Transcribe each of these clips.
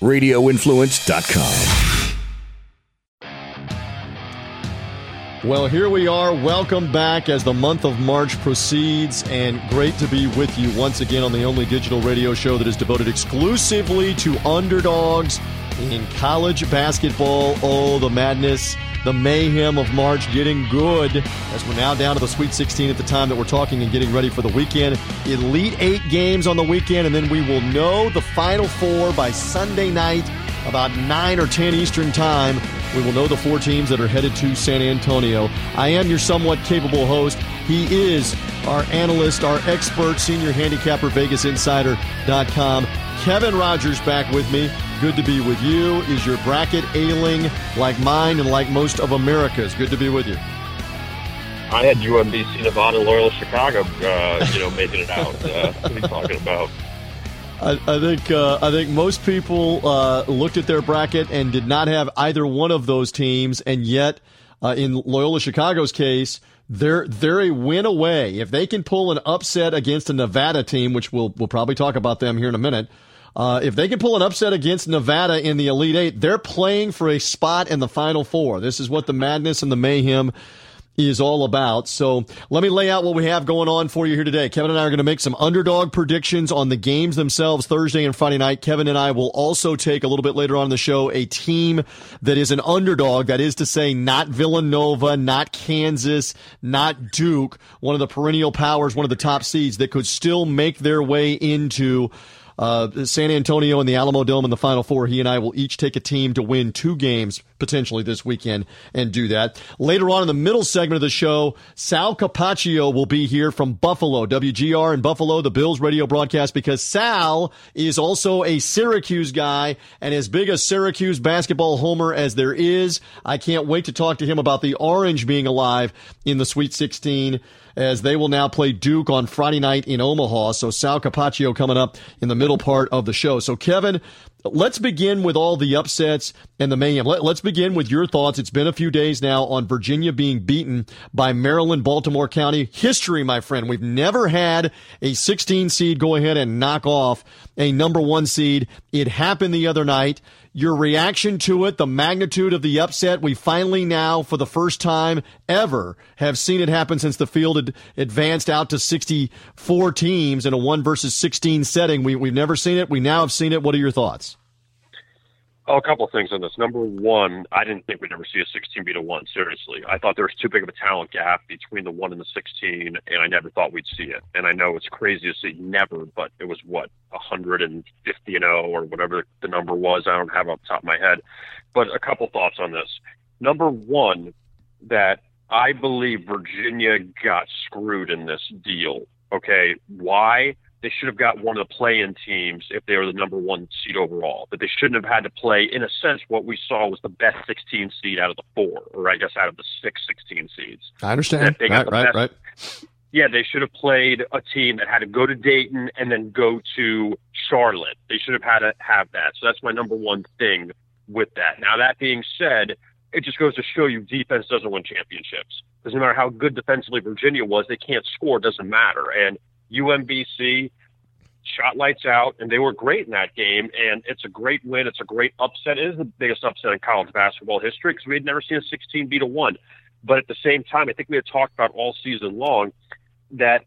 radioinfluence.com. Well, here we are. Welcome back as the month of March proceeds, and great to be with you once again on the only digital radio show that is devoted exclusively to underdogs in college basketball. Oh, the madness, the mayhem of March getting good as we're now down to the Sweet 16 at the time that we're talking and getting ready for the weekend. Elite Eight games on the weekend, and then we will know the Final Four by Sunday night about 9 or 10 Eastern Time we will know the four teams that are headed to San Antonio. I am your somewhat capable host. He is our analyst, our expert, senior handicapper, VegasInsider.com. Kevin Rogers back with me. Good to be with you. Is your bracket ailing like mine and like most of America's? Good to be with you. I had UMBC, Nevada, Loyola, Chicago, uh, you know, making it out. Uh, what are you talking about? I, I think uh, I think most people uh, looked at their bracket and did not have either one of those teams, and yet uh, in Loyola Chicago's case, they're they're a win away if they can pull an upset against a Nevada team, which we'll we'll probably talk about them here in a minute. Uh, if they can pull an upset against Nevada in the Elite Eight, they're playing for a spot in the Final Four. This is what the madness and the mayhem is all about. So let me lay out what we have going on for you here today. Kevin and I are going to make some underdog predictions on the games themselves Thursday and Friday night. Kevin and I will also take a little bit later on in the show a team that is an underdog. That is to say, not Villanova, not Kansas, not Duke, one of the perennial powers, one of the top seeds that could still make their way into uh, San Antonio and the Alamo Dome in the Final Four. He and I will each take a team to win two games potentially this weekend and do that. Later on in the middle segment of the show, Sal Capaccio will be here from Buffalo, WGR in Buffalo, the Bills radio broadcast, because Sal is also a Syracuse guy and as big a Syracuse basketball homer as there is. I can't wait to talk to him about the Orange being alive in the Sweet 16 as they will now play Duke on Friday night in Omaha. So Sal Capaccio coming up in the middle part of the show. So Kevin, let's begin with all the upsets and the mayhem. Let, us begin with your thoughts. It's been a few days now on Virginia being beaten by Maryland, Baltimore County. History, my friend. We've never had a 16 seed go ahead and knock off a number one seed. It happened the other night your reaction to it, the magnitude of the upset. We finally now, for the first time ever, have seen it happen since the field had advanced out to 64 teams in a one versus 16 setting. We, we've never seen it. We now have seen it. What are your thoughts? Oh, a couple of things on this. Number one, I didn't think we'd ever see a 16 beat a one. Seriously, I thought there was too big of a talent gap between the one and the 16, and I never thought we'd see it. And I know it's crazy to say never, but it was what 150 and 0 or whatever the number was. I don't have off the top of my head, but a couple thoughts on this. Number one, that I believe Virginia got screwed in this deal. Okay, why? They should have got one of the play-in teams if they were the number one seed overall. But they shouldn't have had to play, in a sense, what we saw was the best 16 seed out of the four, or I guess out of the six 16 seeds. I understand. Right, right, best, right. Yeah, they should have played a team that had to go to Dayton and then go to Charlotte. They should have had to have that. So that's my number one thing with that. Now, that being said, it just goes to show you defense doesn't win championships. Doesn't matter how good defensively Virginia was, they can't score. Doesn't matter. And UMBC shot lights out, and they were great in that game. And it's a great win. It's a great upset. It is the biggest upset in college basketball history because we had never seen a 16 beat a one. But at the same time, I think we had talked about all season long that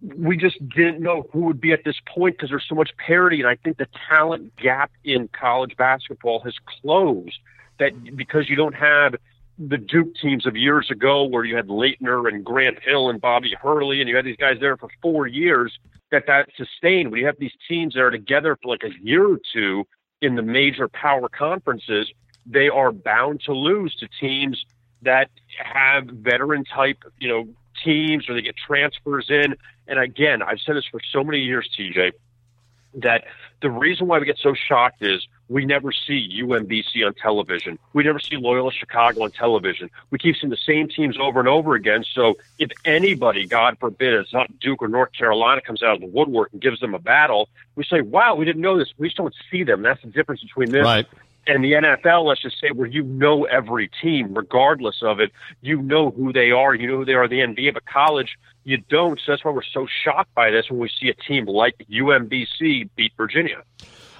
we just didn't know who would be at this point because there's so much parity. And I think the talent gap in college basketball has closed that because you don't have – the Duke teams of years ago, where you had Laettner and Grant Hill and Bobby Hurley, and you had these guys there for four years, that that sustained. When you have these teams that are together for like a year or two in the major power conferences, they are bound to lose to teams that have veteran type, you know, teams or they get transfers in. And again, I've said this for so many years, TJ, that the reason why we get so shocked is we never see UMBC on television. We never see Loyola Chicago on television. We keep seeing the same teams over and over again. So if anybody, God forbid, it's not Duke or North Carolina, comes out of the woodwork and gives them a battle, we say, wow, we didn't know this. We just don't see them. That's the difference between this right. and the NFL, let's just say, where you know every team, regardless of it. You know who they are. You know who they are the NBA. But college, you don't. So that's why we're so shocked by this when we see a team like UMBC beat Virginia.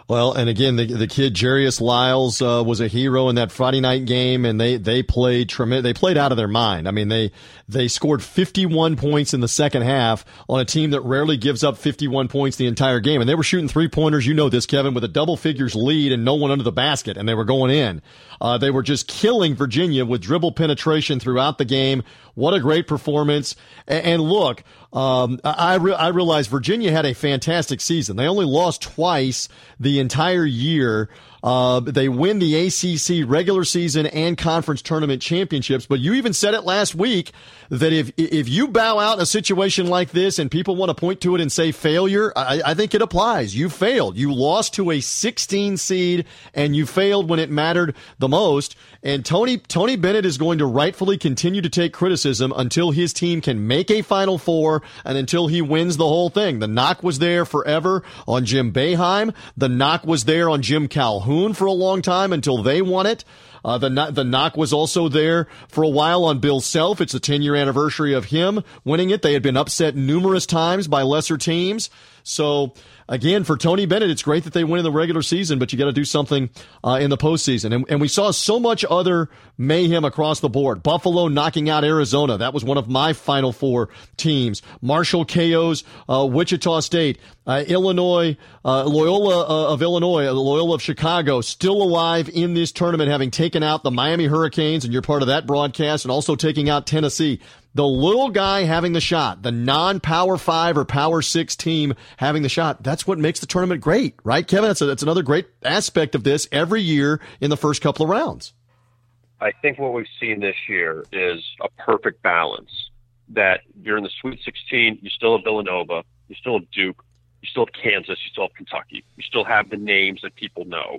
Well, and again, the the kid Jairus Lyles uh, was a hero in that Friday night game, and they they played tremendous. They played out of their mind. I mean, they they scored 51 points in the second half on a team that rarely gives up 51 points the entire game, and they were shooting three pointers. You know this, Kevin, with a double figures lead and no one under the basket, and they were going in. Uh, they were just killing Virginia with dribble penetration throughout the game. What a great performance! And, look, um, I re- I realize Virginia had a fantastic season. They only lost twice the entire year. Uh, they win the ACC regular season and conference tournament championships. But you even said it last week that if if you bow out a situation like this and people want to point to it and say failure, I, I think it applies. You failed. You lost to a 16 seed and you failed when it mattered the most. And Tony Tony Bennett is going to rightfully continue to take criticism until his team can make a Final Four and until he wins the whole thing. The knock was there forever on Jim Boeheim. The knock was there on Jim Calhoun for a long time until they won it. Uh, the the knock was also there for a while on Bill Self. It's the 10 year anniversary of him winning it. They had been upset numerous times by lesser teams. So again, for Tony Bennett, it's great that they win in the regular season, but you got to do something uh, in the postseason. And, and we saw so much other mayhem across the board. Buffalo knocking out Arizona. That was one of my final four teams. Marshall KO's uh, Wichita State. Uh, Illinois, uh, Loyola uh, of Illinois, uh, Loyola of Chicago, still alive in this tournament, having taken out the Miami Hurricanes, and you're part of that broadcast, and also taking out Tennessee the little guy having the shot, the non-power five or power six team having the shot. That's what makes the tournament great, right, Kevin? That's, a, that's another great aspect of this every year in the first couple of rounds. I think what we've seen this year is a perfect balance. That you're in the Sweet 16, you still have Villanova, you still have Duke, you still have Kansas, you still have Kentucky, you still have the names that people know,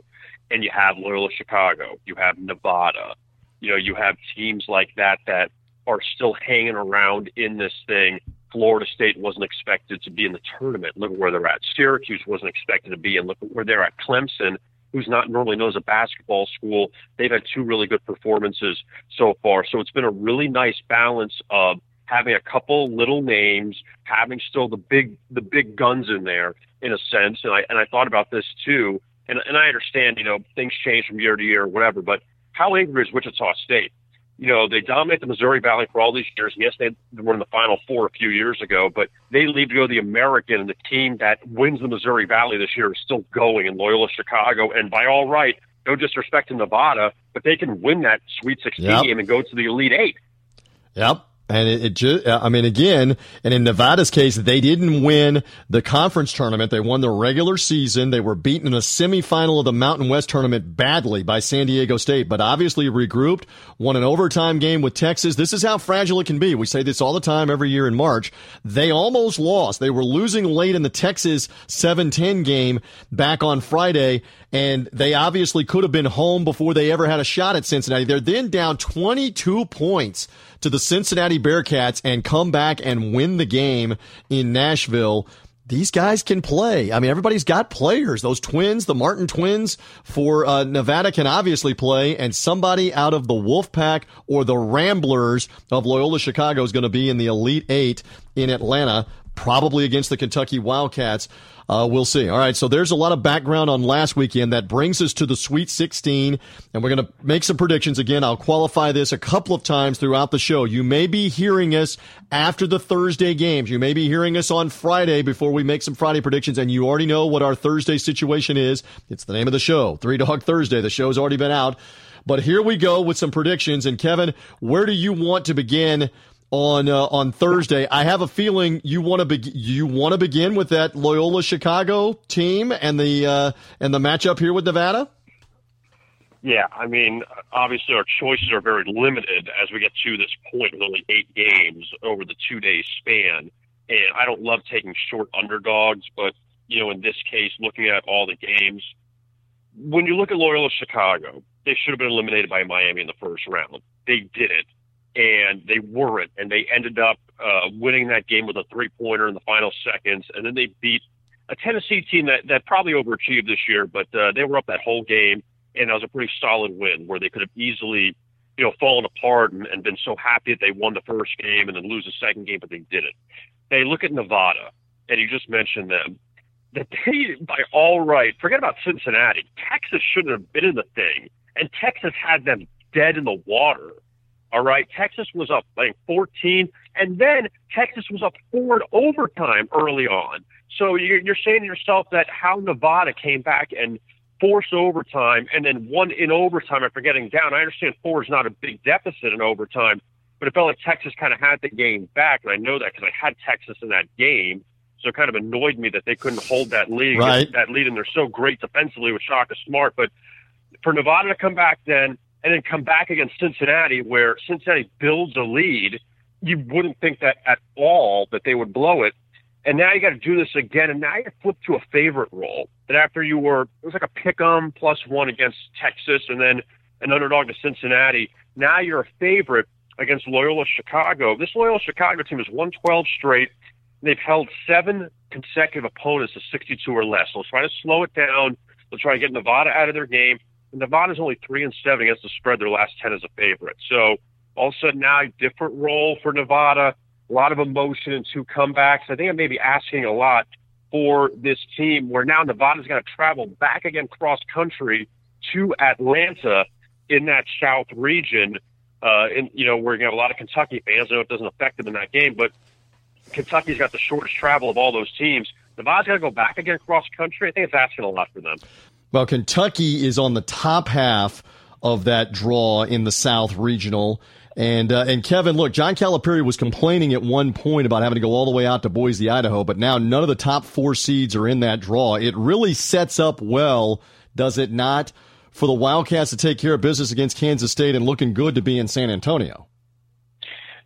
and you have Loyola Chicago, you have Nevada, you know, you have teams like that that are still hanging around in this thing. Florida State wasn't expected to be in the tournament. Look where they're at. Syracuse wasn't expected to be, and look where they're at. Clemson, who's not normally known as a basketball school, they've had two really good performances so far. So it's been a really nice balance of having a couple little names, having still the big the big guns in there in a sense. And I and I thought about this too. And and I understand, you know, things change from year to year or whatever, but how angry is Wichita State? You know, they dominate the Missouri Valley for all these years. Yes, they were in the Final Four a few years ago, but they leave to go to the American, and the team that wins the Missouri Valley this year is still going in Loyola Chicago. And by all right, no disrespect to Nevada, but they can win that Sweet 16 yep. game and go to the Elite Eight. Yep. And it, it just, I mean, again, and in Nevada's case, they didn't win the conference tournament. They won the regular season. They were beaten in a semifinal of the Mountain West tournament badly by San Diego State, but obviously regrouped, won an overtime game with Texas. This is how fragile it can be. We say this all the time every year in March. They almost lost. They were losing late in the Texas 7-10 game back on Friday, and they obviously could have been home before they ever had a shot at Cincinnati. They're then down 22 points to the Cincinnati Bearcats and come back and win the game in Nashville. These guys can play. I mean, everybody's got players. Those twins, the Martin twins for uh, Nevada can obviously play, and somebody out of the Wolfpack or the Ramblers of Loyola Chicago is going to be in the Elite Eight in Atlanta, probably against the Kentucky Wildcats. Uh, we'll see. All right. So there's a lot of background on last weekend. That brings us to the Sweet 16. And we're going to make some predictions again. I'll qualify this a couple of times throughout the show. You may be hearing us after the Thursday games. You may be hearing us on Friday before we make some Friday predictions. And you already know what our Thursday situation is. It's the name of the show, Three Dog Thursday. The show's already been out. But here we go with some predictions. And Kevin, where do you want to begin on uh, on Thursday. I have a feeling you want to be- you want to begin with that Loyola Chicago team and the uh, and the matchup here with Nevada. Yeah, I mean, obviously our choices are very limited as we get to this point with only eight games over the two day span. And I don't love taking short underdogs, but you know, in this case, looking at all the games, when you look at Loyola Chicago, they should have been eliminated by Miami in the first round. They did it and they weren't, and they ended up uh, winning that game with a three pointer in the final seconds, and then they beat a Tennessee team that that probably overachieved this year, but uh, they were up that whole game, and that was a pretty solid win where they could have easily, you know, fallen apart and, and been so happy that they won the first game and then lose the second game, but they didn't. They look at Nevada, and you just mentioned them. that they, by all right, forget about Cincinnati. Texas shouldn't have been in the thing, and Texas had them dead in the water. All right, Texas was up like 14, and then Texas was up four in overtime early on. So you're, you're saying to yourself that how Nevada came back and forced overtime and then won in overtime after getting down. I understand four is not a big deficit in overtime, but it felt like Texas kind of had the game back, and I know that because I had Texas in that game. So it kind of annoyed me that they couldn't hold that lead, right. that lead, and they're so great defensively with Shaka Smart. But for Nevada to come back then and then come back against Cincinnati, where Cincinnati builds a lead, you wouldn't think that at all that they would blow it. And now you got to do this again, and now you flip to a favorite role. That after you were, it was like a pick 'em plus one against Texas, and then an underdog to Cincinnati. Now you're a favorite against Loyola Chicago. This Loyola Chicago team is won 12 straight. They've held seven consecutive opponents to 62 or less. So let's try to slow it down. Let's try to get Nevada out of their game. Nevada's only three and seven against the spread. Their last 10 as a favorite. So all of a sudden now, a different role for Nevada. A lot of emotion and two comebacks. I think I may be asking a lot for this team where now Nevada's to travel back again cross country to Atlanta in that South region. Uh, and, you know, we're to have a lot of Kentucky fans. I know it doesn't affect them in that game, but Kentucky's got the shortest travel of all those teams. Nevada's got to go back again cross country. I think it's asking a lot for them. Well, Kentucky is on the top half of that draw in the South Regional. And uh, and Kevin, look, John Calipari was complaining at one point about having to go all the way out to Boise, Idaho, but now none of the top four seeds are in that draw. It really sets up well, does it not, for the Wildcats to take care of business against Kansas State and looking good to be in San Antonio?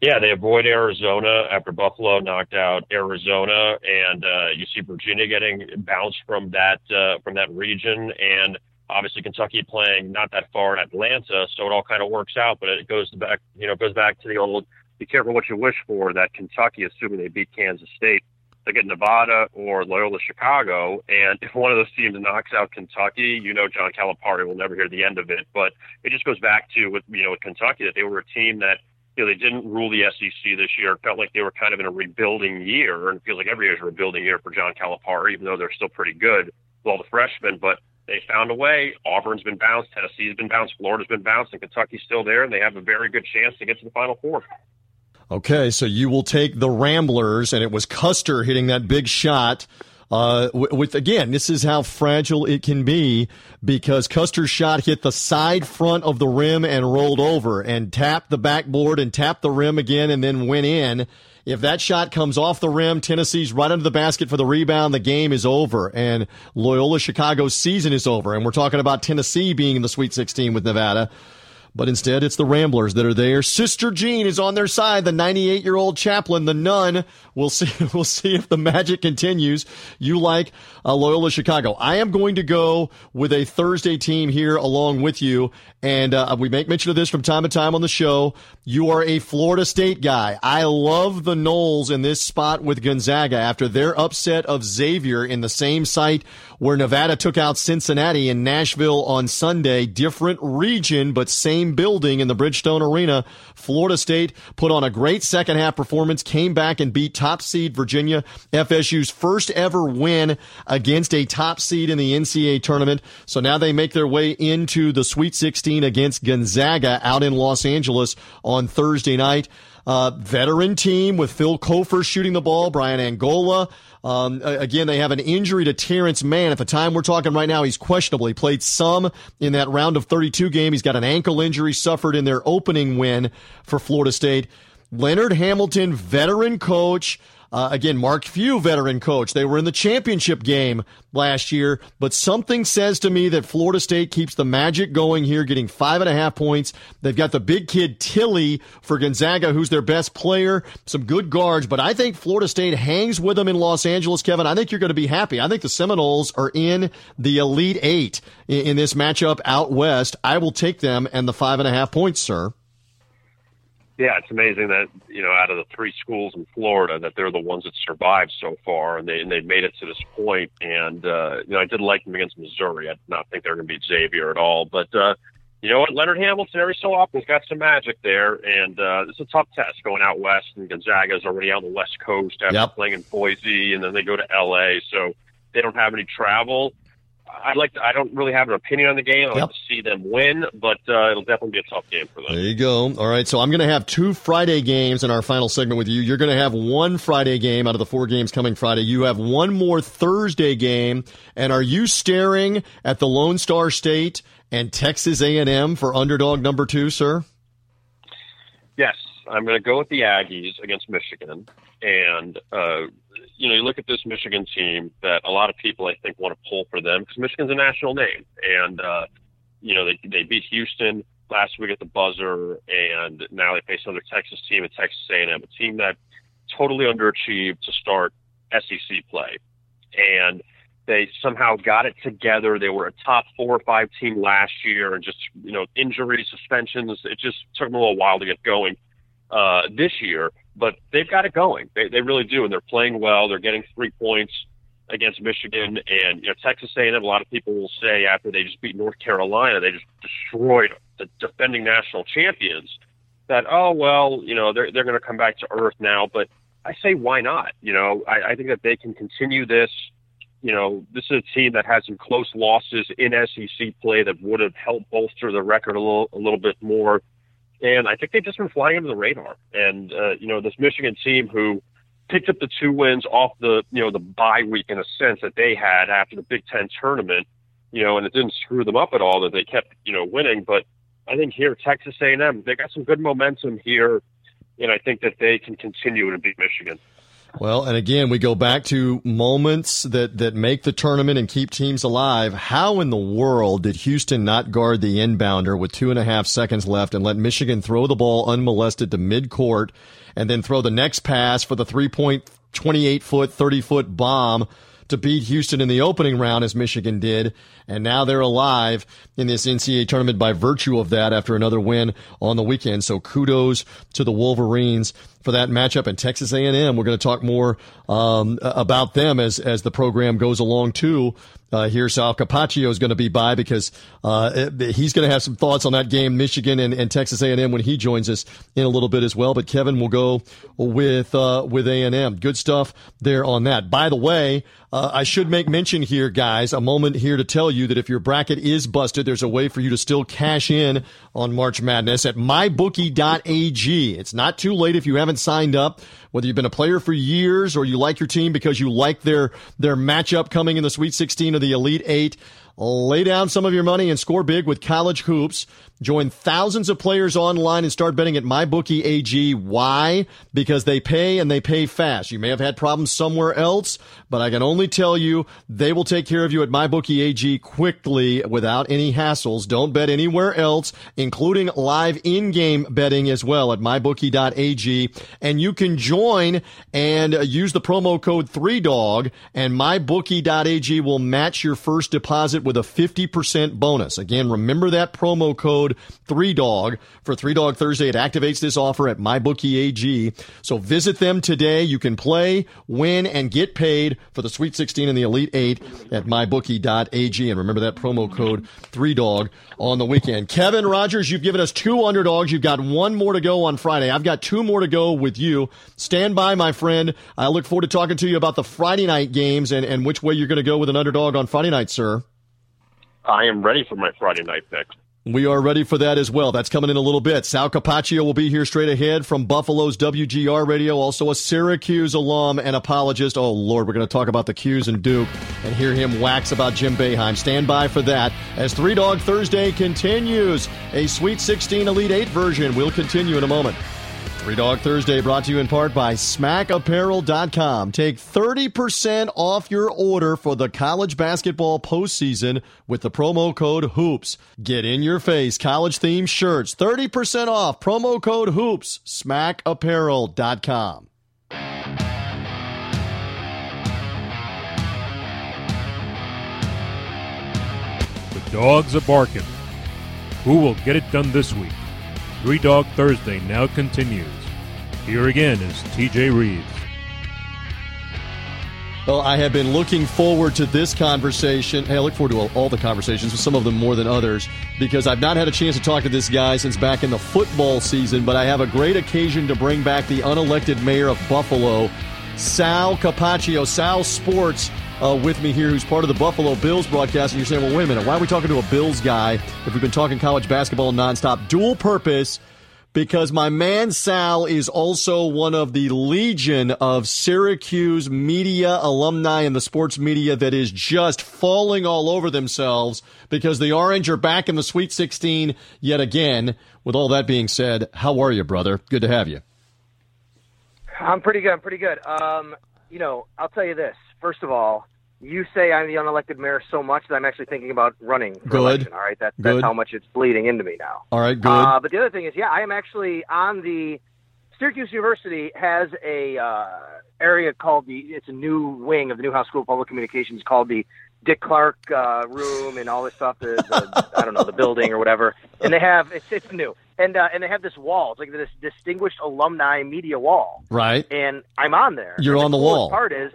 Yeah, they avoid Arizona after Buffalo knocked out Arizona, and uh, you see Virginia getting bounced from that uh, from that region, and obviously Kentucky playing not that far in Atlanta, so it all kind of works out. But it goes back, you know, goes back to the old: be careful what you wish for. That Kentucky, assuming they beat Kansas State, they get Nevada or Loyola Chicago, and if one of those teams knocks out Kentucky, you know John Calipari will never hear the end of it. But it just goes back to with you know with Kentucky that they were a team that you know, they didn't rule the SEC this year. It felt like they were kind of in a rebuilding year, and it feels like every year is a rebuilding year for John Calipari, even though they're still pretty good with all the freshmen. But they found a way. Auburn's been bounced, Tennessee's been bounced, Florida's been bounced, and Kentucky's still there, and they have a very good chance to get to the Final Four. Okay, so you will take the Ramblers, and it was Custer hitting that big shot uh, with again, this is how fragile it can be because Custer's shot hit the side front of the rim and rolled over and tapped the backboard and tapped the rim again and then went in. If that shot comes off the rim, Tennessee's right under the basket for the rebound. The game is over and Loyola Chicago's season is over. And we're talking about Tennessee being in the Sweet 16 with Nevada. But instead, it's the Ramblers that are there. Sister Jean is on their side. The 98 year old chaplain, the nun. We'll see. We'll see if the magic continues. You like uh, Loyola Chicago. I am going to go with a Thursday team here along with you. And uh, we make mention of this from time to time on the show. You are a Florida State guy. I love the Noles in this spot with Gonzaga after their upset of Xavier in the same site where Nevada took out Cincinnati in Nashville on Sunday. Different region, but same building in the Bridgestone Arena. Florida State put on a great second half performance, came back and beat top seed Virginia, FSU's first ever win against a top seed in the NCAA tournament. So now they make their way into the Sweet 16 against Gonzaga out in Los Angeles on Thursday night. Uh, veteran team with Phil Cofer shooting the ball, Braian Angola. Um, again, they have an injury to Terrence Mann. At the time we're talking right now, he's questionable. He played some in that round of 32 game. He's got an ankle injury suffered in their opening win for Florida State. Leonard Hamilton, veteran coach. Uh, again, Mark Few, veteran coach. They were in the championship game last year, but something says to me that Florida State keeps the magic going here, getting five and a half points. They've got the big kid Tillie for Gonzaga, who's their best player, some good guards, but I think Florida State hangs with them in Los Angeles, Kevin. I think you're going to be happy. I think the Seminoles are in the Elite Eight in, in this matchup out west. I will take them and the five and a half points, sir yeah, it's amazing that you know out of the three schools in Florida that they're the ones that survived so far, and they and they made it to this point. And uh, you know, I did like them against Missouri. I did not think they were going to beat Xavier at all, but uh, you know what, Leonard Hamilton every so often has got some magic there, and uh, it's a tough test going out west. And Gonzaga is already on the west coast after yep. playing in Boise, and then they go to L.A. So they don't have any travel. I like. To, I don't really have an opinion on the game. I like Yep. to see them win, but uh, it'll definitely be a tough game for them. There you go. All right, so I'm going to have two Friday games in our final segment with you. You're going to have one Friday game out of the four games coming Friday. You have one more Thursday game, and are you staring at the Lone Star State and Texas A&M for underdog number two, sir? Yes, I'm going to go with the Aggies against Michigan. And, uh, you know, you look at this Michigan team that a lot of people, I think, want to pull for them because Michigan's a national name. And, uh, you know, they, they beat Houston last week at the buzzer, and now they face another Texas team at Texas A&M, a team that totally underachieved to start SEC play. And they somehow got it together. They were a top four or five team last year, and just you know injuries, suspensions. It just took them a little while to get going uh, this year, but they've got it going. They they really do, and they're playing well. They're getting three points against Michigan, and you know Texas A&M. A lot of people will say after they just beat North Carolina, they just destroyed the defending national champions. That oh well, you know they're they're going to come back to earth now, but I say why not? You know I, I think that they can continue this you know, this is a team that had some close losses in SEC play that would have helped bolster the record a little, a little bit more. And I think they've just been flying under the radar. And, uh, you know, this Michigan team who picked up the two wins off the, you know, the bye week in a sense that they had after the Big Ten tournament, you know, and it didn't screw them up at all that they kept, you know, winning. But I think here, Texas A&M, they got some good momentum here. And I think that they can continue to beat Michigan. Well, and again, we go back to moments that, that make the tournament and keep teams alive. How in the world did Houston not guard the inbounder with two and a half seconds left and let Michigan throw the ball unmolested to midcourt and then throw the next pass for the three point, 28 foot, 30 foot bomb to beat Houston in the opening round as Michigan did. And now they're alive in this NCAA tournament by virtue of that after another win on the weekend. So kudos to the Wolverines for that matchup and Texas A&M. We're going to talk more um, about them as as the program goes along too. Uh, here, Sal Capaccio is going to be by because uh, he's going to have some thoughts on that game, Michigan and, and Texas A&M, when he joins us in a little bit as well. But Kevin will go with uh, with A&M. Good stuff there on that. By the way, uh, I should make mention here, guys, a moment here to tell you that if your bracket is busted, there's a way for you to still cash in on March Madness at mybookie.ag. It's not too late if you haven't signed up, whether you've been a player for years or you like your team because you like their their matchup coming in the Sweet 16 or the Elite 8. Lay down some of your money and score big with college hoops. Join thousands of players online and start betting at MyBookie AG. Why? Because they pay and they pay fast. You may have had problems somewhere else, but I can only tell you they will take care of you at MyBookie AG quickly without any hassles. Don't bet anywhere else, including live in-game betting as well at MyBookie.ag. And you can join and use the promo code 3DOG and MyBookie.ag will match your first deposit with a 50% bonus. Again, remember that promo code 3DOG for 3DOG Thursday. It activates this offer at MyBookieAG. So visit them today. You can play, win, and get paid for the Sweet 16 and the Elite 8 at MyBookie.ag. And remember that promo code 3DOG on the weekend. Kevin Rogers, you've given us two underdogs. You've got one more to go on Friday. I've got two more to go with you. Stand by, my friend. I look forward to talking to you about the Friday night games and, and which way you're going to go with an underdog on Friday night, sir. I am ready for my Friday night pick. We are ready for that as well. That's coming in a little bit. Sal Capaccio will be here straight ahead from Buffalo's WGR Radio, also a Syracuse alum and apologist. Oh, Lord, we're going to talk about the 'Cuse and Duke and hear him wax about Jim Boeheim. Stand by for that as Three Dog Thursday continues. A Sweet 16 Elite 8 version. We'll continue in a moment. Three Dog Thursday brought to you in part by SmackApparel.com. Take 30% off your order for the college basketball postseason with the promo code HOOPS. Get in your face college themed shirts. 30% off. Promo code HOOPS. SmackApparel.com. The dogs are barking. Who will get it done this week? Three Dog Thursday now continues. Here again is TJ Reeves. Well, I have been looking forward to this conversation. Hey, I look forward to all, all the conversations, but some of them more than others, because I've not had a chance to talk to this guy since back in the football season, but I have a great occasion to bring back the unelected mayor of Buffalo, Sal Capaccio. Sal Sports uh, with me here who's part of the Buffalo Bills broadcast. And you're saying, well, wait a minute, why are we talking to a Bills guy if we've been talking college basketball nonstop? Dual purpose because my man Sal is also one of the legion of Syracuse media alumni in the sports media that is just falling all over themselves because the Orange are back in the Sweet 16 yet again. With all that being said, how are you, brother? Good to have you. I'm pretty good. I'm pretty good. Um, you know, I'll tell you this. First of all, you say I'm the unelected mayor so much that I'm actually thinking about running for good. election. All right, that, that's good. how much it's bleeding into me now. All right, good. Uh, but the other thing is, yeah, I am actually on the Syracuse University has a uh, area called the. It's a new wing of the Newhouse School of Public Communications called the Dick Clark uh, room and all this stuff. The, the I don't know the building or whatever. And they have it's it's new. And uh, and they have this wall. It's like this distinguished alumni media wall. Right. And I'm on there. You're and on the coolest wall. Part is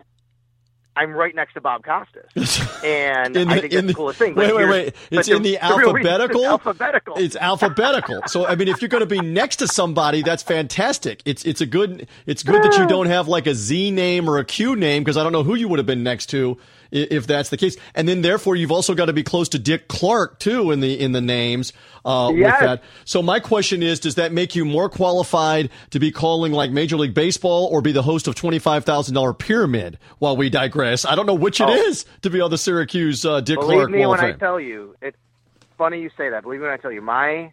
I'm right next to Bob Costas, and the- I think in that's the- the coolest thing. wait, wait, wait. It's in the reason- alphabetical? It's alphabetical. It's alphabetical. So I mean, if you're going to be next to somebody, that's fantastic. It's it's a good it's good that you don't have like a Z name or a Q name because I don't know who you would have been next to if that's the case. And then therefore you've also got to be close to Dick Clark too in the in the names uh, Yes. with that. So my question is, does that make you more qualified to be calling like Major League Baseball or be the host of twenty five thousand dollar Pyramid? While we digress, I don't know which it Oh. is to be on the Syracuse uh, Dick Believe Clark Believe me Wall when I tell you, it's funny you say that. Believe me when I tell you, my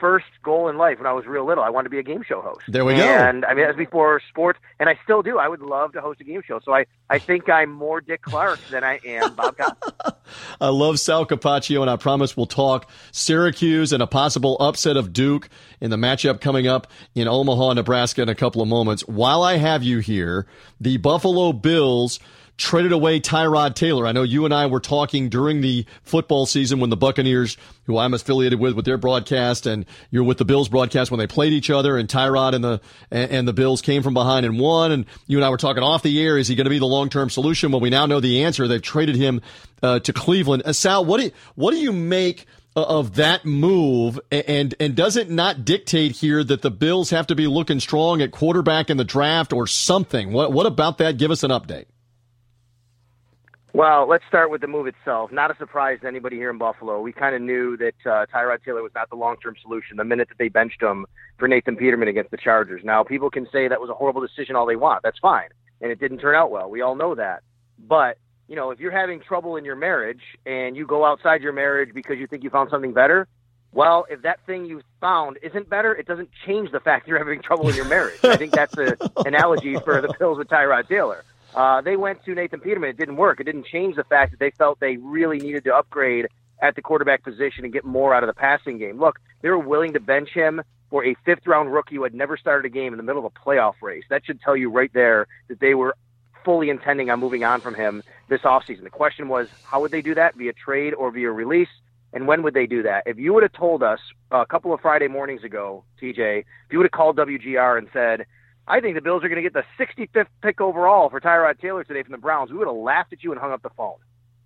first goal in life when I was real little, I wanted to be a game show host. There we go. And I mean, that was before sports, and I still do. I would love to host a game show. So I, I think I'm more Dick Clark than I am Bob Costas. I love Sal Capaccio, and I promise we'll talk Syracuse and a possible upset of Duke in the matchup coming up in Omaha, Nebraska in a couple of moments. While I have you here, the Buffalo Bills traded away Tyrod Taylor. I know you and I were talking during the football season when the Buccaneers, who I'm affiliated with with their broadcast, and you're with the Bills broadcast when they played each other, and Tyrod and the and, the Bills came from behind and won. And you and I were talking off the air. Is he going to be the long term solution? Well, we now know the answer. They've traded him uh, to Cleveland. Uh, Sal, what do what do you make? Of that move, and and does it not dictate here that the Bills have to be looking strong at quarterback in the draft or something? What what about that? Give us an update. Well, let's start with the move itself. Not a surprise to anybody here in Buffalo. We kind of knew that uh, Tyrod Taylor was not the long-term solution the minute that they benched him for Nathan Peterman against the Chargers. Now, people can say that was a horrible decision all they want. That's fine. And it didn't turn out well. We all know that. But, you know, if you're having trouble in your marriage and you go outside your marriage because you think you found something better, well, if that thing you found isn't better, it doesn't change the fact you're having trouble in your marriage. I think that's the analogy for the Bills with Tyrod Taylor. Uh, they went to Nathan Peterman. It didn't work. It didn't change the fact that they felt they really needed to upgrade at the quarterback position and get more out of the passing game. Look, they were willing to bench him for a fifth round rookie who had never started a game in the middle of a playoff race. That should tell you right there that they were fully intending on moving on from him this offseason. The question was, how would they do that? Via trade or via release? And when would they do that? If you would have told us a couple of Friday mornings ago, TJ, if you would have called WGR and said, I think the Bills are going to get the 65th pick overall for Tyrod Taylor today from the Browns, we would have laughed at you and hung up the phone.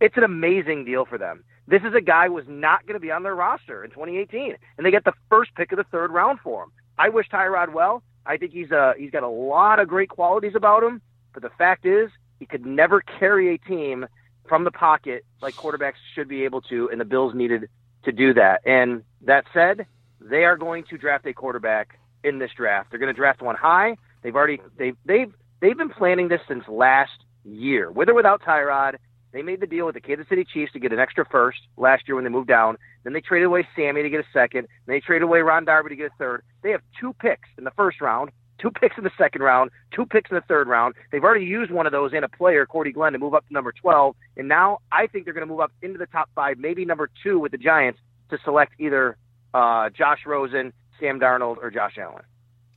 It's an amazing deal for them. This is a guy who was not going to be on their roster in 2018, and they get the first pick of the third round for him. I wish Tyrod well. I think he's uh, he's got a lot of great qualities about him, but the fact is he could never carry a team from the pocket like quarterbacks should be able to, and the Bills needed to do that. And that said, they are going to draft a quarterback in this draft. They're going to draft one high. They've already they've they've they've been planning this since last year, with or without Tyrod. They made the deal with the Kansas City Chiefs to get an extra first last year when they moved down. Then they traded away Sammy to get a second. Then they traded away Ron Darby to get a third. They have two picks in the first round, two picks in the second round, two picks in the third round. They've already used one of those in a player, Cordy Glenn, to move up to number 12. And now I think they're going to move up into the top five, maybe number two with the Giants to select either uh, Josh Rosen, Sam Darnold, or Josh Allen.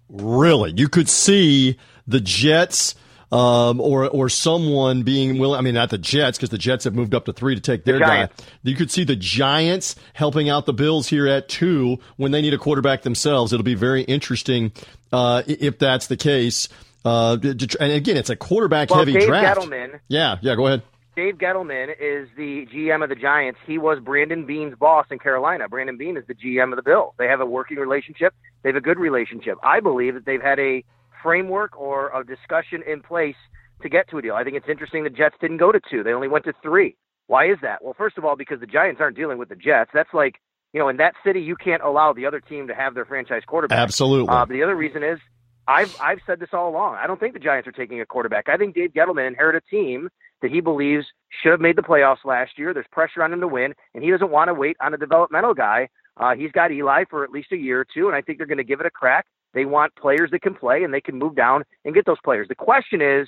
Really, you could see the Jets um, or or someone being willing. I mean, not the Jets because the Jets have moved up to three to take their guy. You could see the Giants helping out the Bills here at two when they need a quarterback themselves. It'll be very interesting uh, if that's the case. Uh, and again, it's a quarterback Well, heavy Dave draft. Gettleman, Yeah, yeah. Go ahead. Dave Gettleman is the GM of the Giants. He was Brandon Beane's boss in Carolina. Brandon Beane is the GM of the Bills. They have a working relationship. They have a good relationship. I believe that they've had a framework or a discussion in place to get to a deal. I think it's interesting the Jets didn't go to two; they only went to three. Why is that? Well, first of all, because the Giants aren't dealing with the Jets. That's like you know, in that city, you can't allow the other team to have their franchise quarterback. Absolutely. Uh, but the other reason is I've I've said this all along. I don't think the Giants are taking a quarterback. I think Dave Gettleman inherited a team that he believes should have made the playoffs last year. There's pressure on him to win, and he doesn't want to wait on a developmental guy. Uh, he's got Eli for at least a year or two, and I think they're going to give it a crack. They want players that can play, and they can move down and get those players. The question is,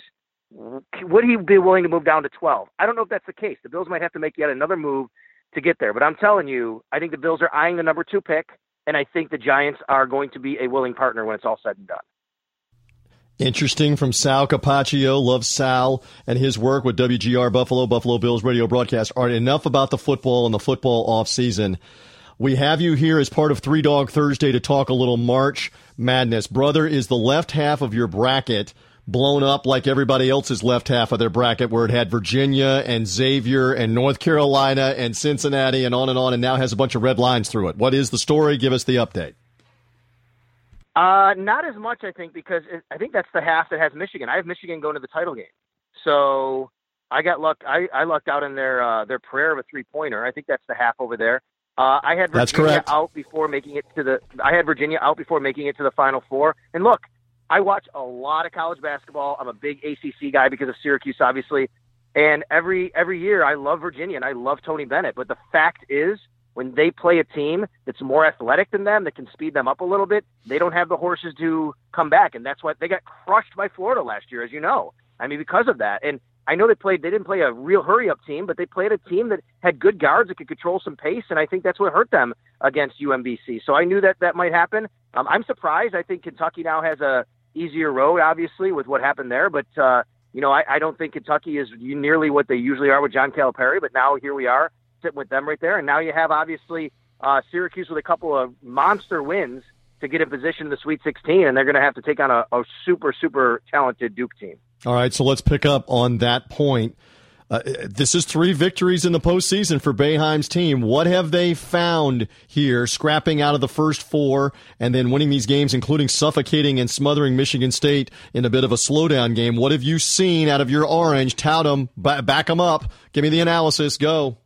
would he be willing to move down to 12? I don't know if that's the case. The Bills might have to make yet another move to get there. But I'm telling you, I think the Bills are eyeing the number two pick, and I think the Giants are going to be a willing partner when it's all said and done. Interesting from Sal Capaccio. Love Sal and his work with WGR Buffalo, Buffalo Bills radio broadcast. All right, enough about the football and the football off season. We have you here as part of Three Dog Thursday to talk a little March Madness. Brother, is the left half of your bracket blown up like everybody else's left half of their bracket where it had Virginia and Xavier and North Carolina and Cincinnati and on and on and now has a bunch of red lines through it. What is the story? Give us the update. Uh, not as much, I think, because it, I think that's the half that has Michigan. I have Michigan going to the title game, so I got luck. I, I lucked out in their uh, their prayer of a three pointer. I think that's the half over there. Uh, I had Virginia out before making it to the. I had Virginia out before making it to the Final Four. And look, I watch a lot of college basketball. I'm a big ACC guy because of Syracuse, obviously. And every every year, I love Virginia and I love Tony Bennett. But the fact is, when they play a team that's more athletic than them, that can speed them up a little bit, they don't have the horses to come back, and that's why they got crushed by Florida last year, as you know. I mean, because of that. And I know they played. They didn't play a real hurry up team, but they played a team that had good guards that could control some pace, and I think that's what hurt them against UMBC. So I knew that that might happen. Um, I'm surprised. I think Kentucky now has a easier road, obviously, with what happened there. But uh, you know, I, I don't think Kentucky is nearly what they usually are with John Calipari. But now here we are sitting with them right there, and now you have obviously uh, Syracuse with a couple of monster wins to get in position in the Sweet 16, and they're going to have to take on a, a super, super talented Duke team. All right, so let's pick up on that point. Uh, this is three victories in the postseason for Boeheim's team. What have they found here, scrapping out of the first four and then winning these games, including suffocating and smothering Michigan State in a bit of a slowdown game? What have you seen out of your orange? Tout them, back them up. Give me the analysis. Go.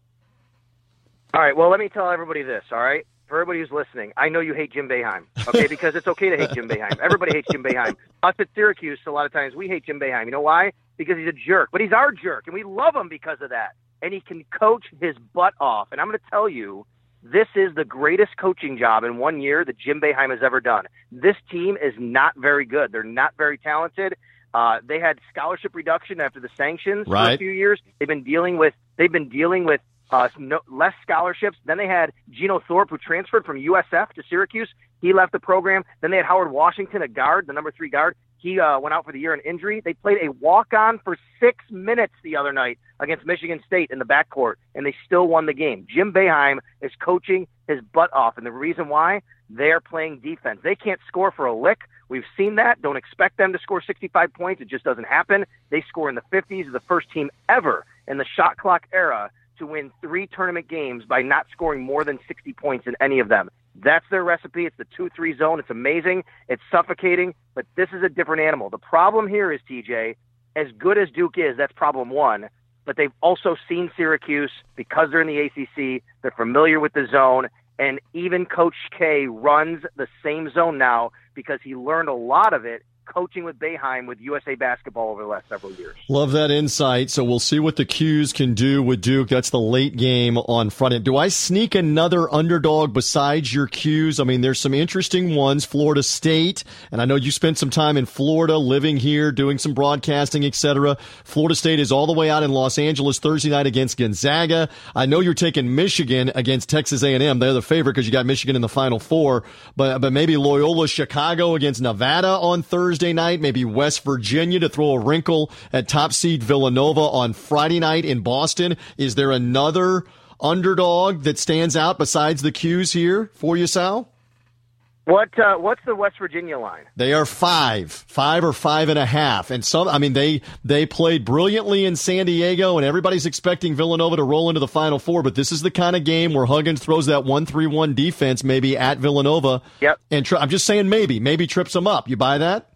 All right. Well, let me tell everybody this. All right. For everybody who's listening, I know you hate Jim Boeheim. Okay, because it's okay to hate Jim Boeheim. Everybody hates Jim Boeheim. Us at Syracuse, a lot of times we hate Jim Boeheim. You know why? Because he's a jerk. But he's our jerk, and we love him because of that. And he can coach his butt off. And I'm going to tell you, this is the greatest coaching job in one year that Jim Boeheim has ever done. This team is not very good. They're not very talented. Uh, they had scholarship reduction after the sanctions right. for a few years. They've been dealing with they've been dealing with uh, no, less scholarships. Then they had Geno Thorpe, who transferred from USF to Syracuse. He left the program. Then they had Howard Washington, a guard, the number three guard. He uh, went out for the year in injury. They played a walk on for six minutes the other night against Michigan State in the backcourt, and they still won the game. Jim Boeheim is coaching his butt off, and the reason why they are playing defense. They can't score for a lick. We've seen that. Don't expect them to score 65 points. It just doesn't happen. They score in the 50s. The first team ever in the shot clock era to win three tournament games by not scoring more than 60 points in any of them. That's their recipe. It's the 2 3 zone. It's amazing. It's suffocating, but this is a different animal. The problem here is, TJ, as good as Duke is, that's problem one. But they've also seen Syracuse because they're in the ACC. They're familiar with the zone. And even Coach K runs the same zone now because he learned a lot of it coaching with Boeheim with USA Basketball over the last several years. Love that insight. So we'll see what the 'Cuse can do with Duke. That's the late game on front end. Do I sneak another underdog besides your 'Cuse? I mean, there's some interesting ones. Florida State, and I know you spent some time in Florida, living here, doing some broadcasting, etc. Florida State is all the way out in Los Angeles Thursday night against Gonzaga. I know you're taking Michigan against Texas A&M. They're the favorite because you got Michigan in the Final Four, but but maybe Loyola Chicago against Nevada on Thursday. Thursday night, maybe West Virginia to throw a wrinkle at top seed Villanova on Friday night in Boston. Is there another underdog that stands out besides the 'Cuse here for you, Sal? What uh, what's the West Virginia line? They are five, five or five and a half, and some. I mean, they they played brilliantly in San Diego, and everybody's expecting Villanova to roll into the Final Four. But this is the kind of game where Huggins throws that one three one defense, maybe at Villanova. Yep. And tri- I'm just saying, maybe, maybe trips them up. You buy that?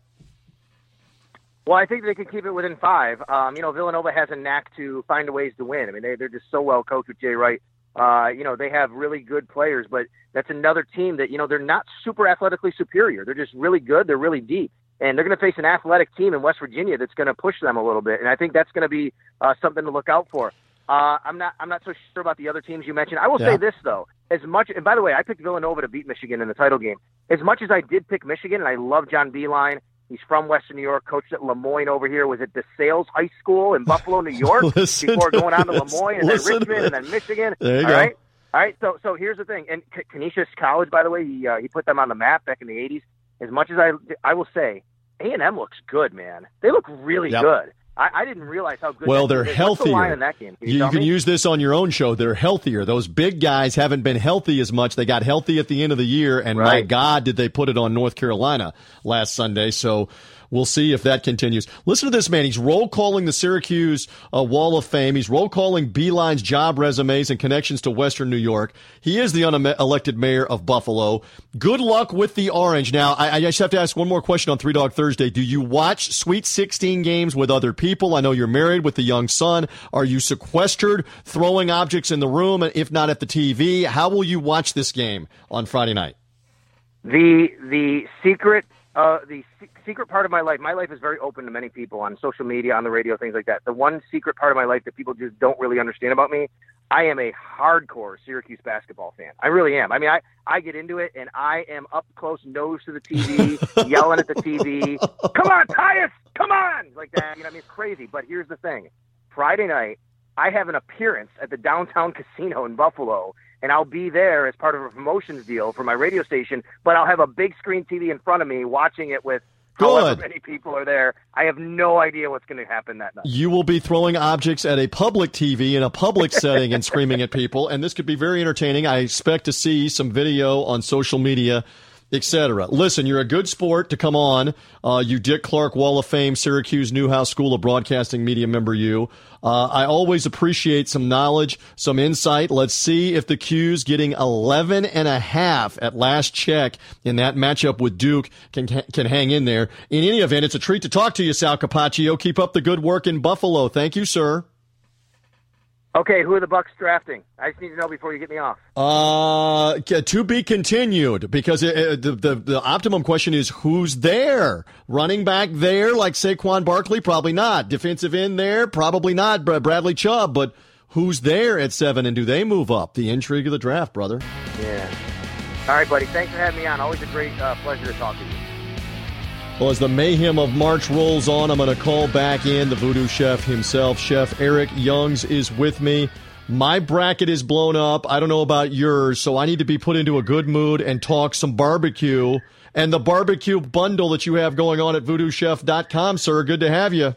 Well, I think they can keep it within five. Um, you know, Villanova has a knack to find ways to win. I mean, they, they're just so well coached with Jay Wright. Uh, you know, they have really good players, but that's another team that, you know, they're not super athletically superior. They're just really good. They're really deep. And they're going to face an athletic team in West Virginia that's going to push them a little bit. And I think that's going to be uh, something to look out for. Uh, I'm not. I'm not so sure about the other teams you mentioned. I will yeah. say this though: as much, and by the way, I picked Villanova to beat Michigan in the title game. As much as I did pick Michigan, and I love John Beilein, He's from Western New York, coached at Le Moyne over here. Was at DeSales High School in Buffalo, New York, before going on to Le Moyne and then Richmond and then Michigan. There you All go. Right? All right. So, so here's the thing. And Canisius College, by the way, he uh, he put them on the map back in the '80s. As much as I I will say, A and M looks good, man. They look really yep. good. I, I, didn't realize how good. Well, they're is. healthier. The in that game? Can you, you can me? use this on your own show. They're healthier. Those big guys haven't been healthy as much. They got healthy at the end of the year, and right. my God, did they put it on North Carolina last Sunday? So We'll see if that continues. Listen to this, man. He's roll calling the Syracuse uh, Wall of Fame. He's roll calling Beilein's job resumes and connections to Western New York. He is the unelected mayor of Buffalo. Good luck with the Orange. Now, I, I just have to ask one more question on Three Dog Thursday. Do you watch Sweet 16 games with other people? I know you're married with a young son. Are you sequestered, throwing objects in the room, if not at the TV? How will you watch this game on Friday night? The the secret uh, the secret part of my life, my life is very open to many people on social media, on the radio, things like that. The one secret part of my life that people just don't really understand about me, I am a hardcore Syracuse basketball fan. I really am. I mean, I, I get into it and I am up close, nose to the TV, yelling at the TV. Come on, Tyus! Come on! Like that. You know, I mean, it's crazy. But here's the thing Friday night, I have an appearance at the downtown casino in Buffalo and I'll be there as part of a promotions deal for my radio station, but I'll have a big screen TV in front of me watching it with however many people are there. I have no idea what's going to happen that night. You will be throwing objects at a public TV in a public setting and screaming at people, and this could be very entertaining. I expect to see some video on social media etc. Listen, you're a good sport to come on. Uh, you Dick Clark Wall of Fame, Syracuse Newhouse School of Broadcasting media member. You, uh, I always appreciate some knowledge, some insight. Let's see if the 'Cuse getting 11 and a half at last check in that matchup with Duke can can hang in there. In any event, it's a treat to talk to you, Sal Capaccio. Keep up the good work in Buffalo. Thank you, sir. Okay, who are the Bucks drafting? I just need to know before you get me off. Uh, to be continued because it, it, the, the the optimum question is who's there? Running back there like Saquon Barkley? Probably not. Defensive end there? Probably not. Bradley Chubb, but who's there at seven and do they move up? The intrigue of the draft, brother. Yeah. All right, buddy. Thanks for having me on. Always a great uh, pleasure to talk to you. Well, as the mayhem of March rolls on, I'm going to call back in the voodoo chef himself. Chef Eric Youngs is with me. My bracket is blown up. I don't know about yours, so I need to be put into a good mood and talk some barbecue. And the barbecue bundle that you have going on at voodoochef.com, sir. Good to have you.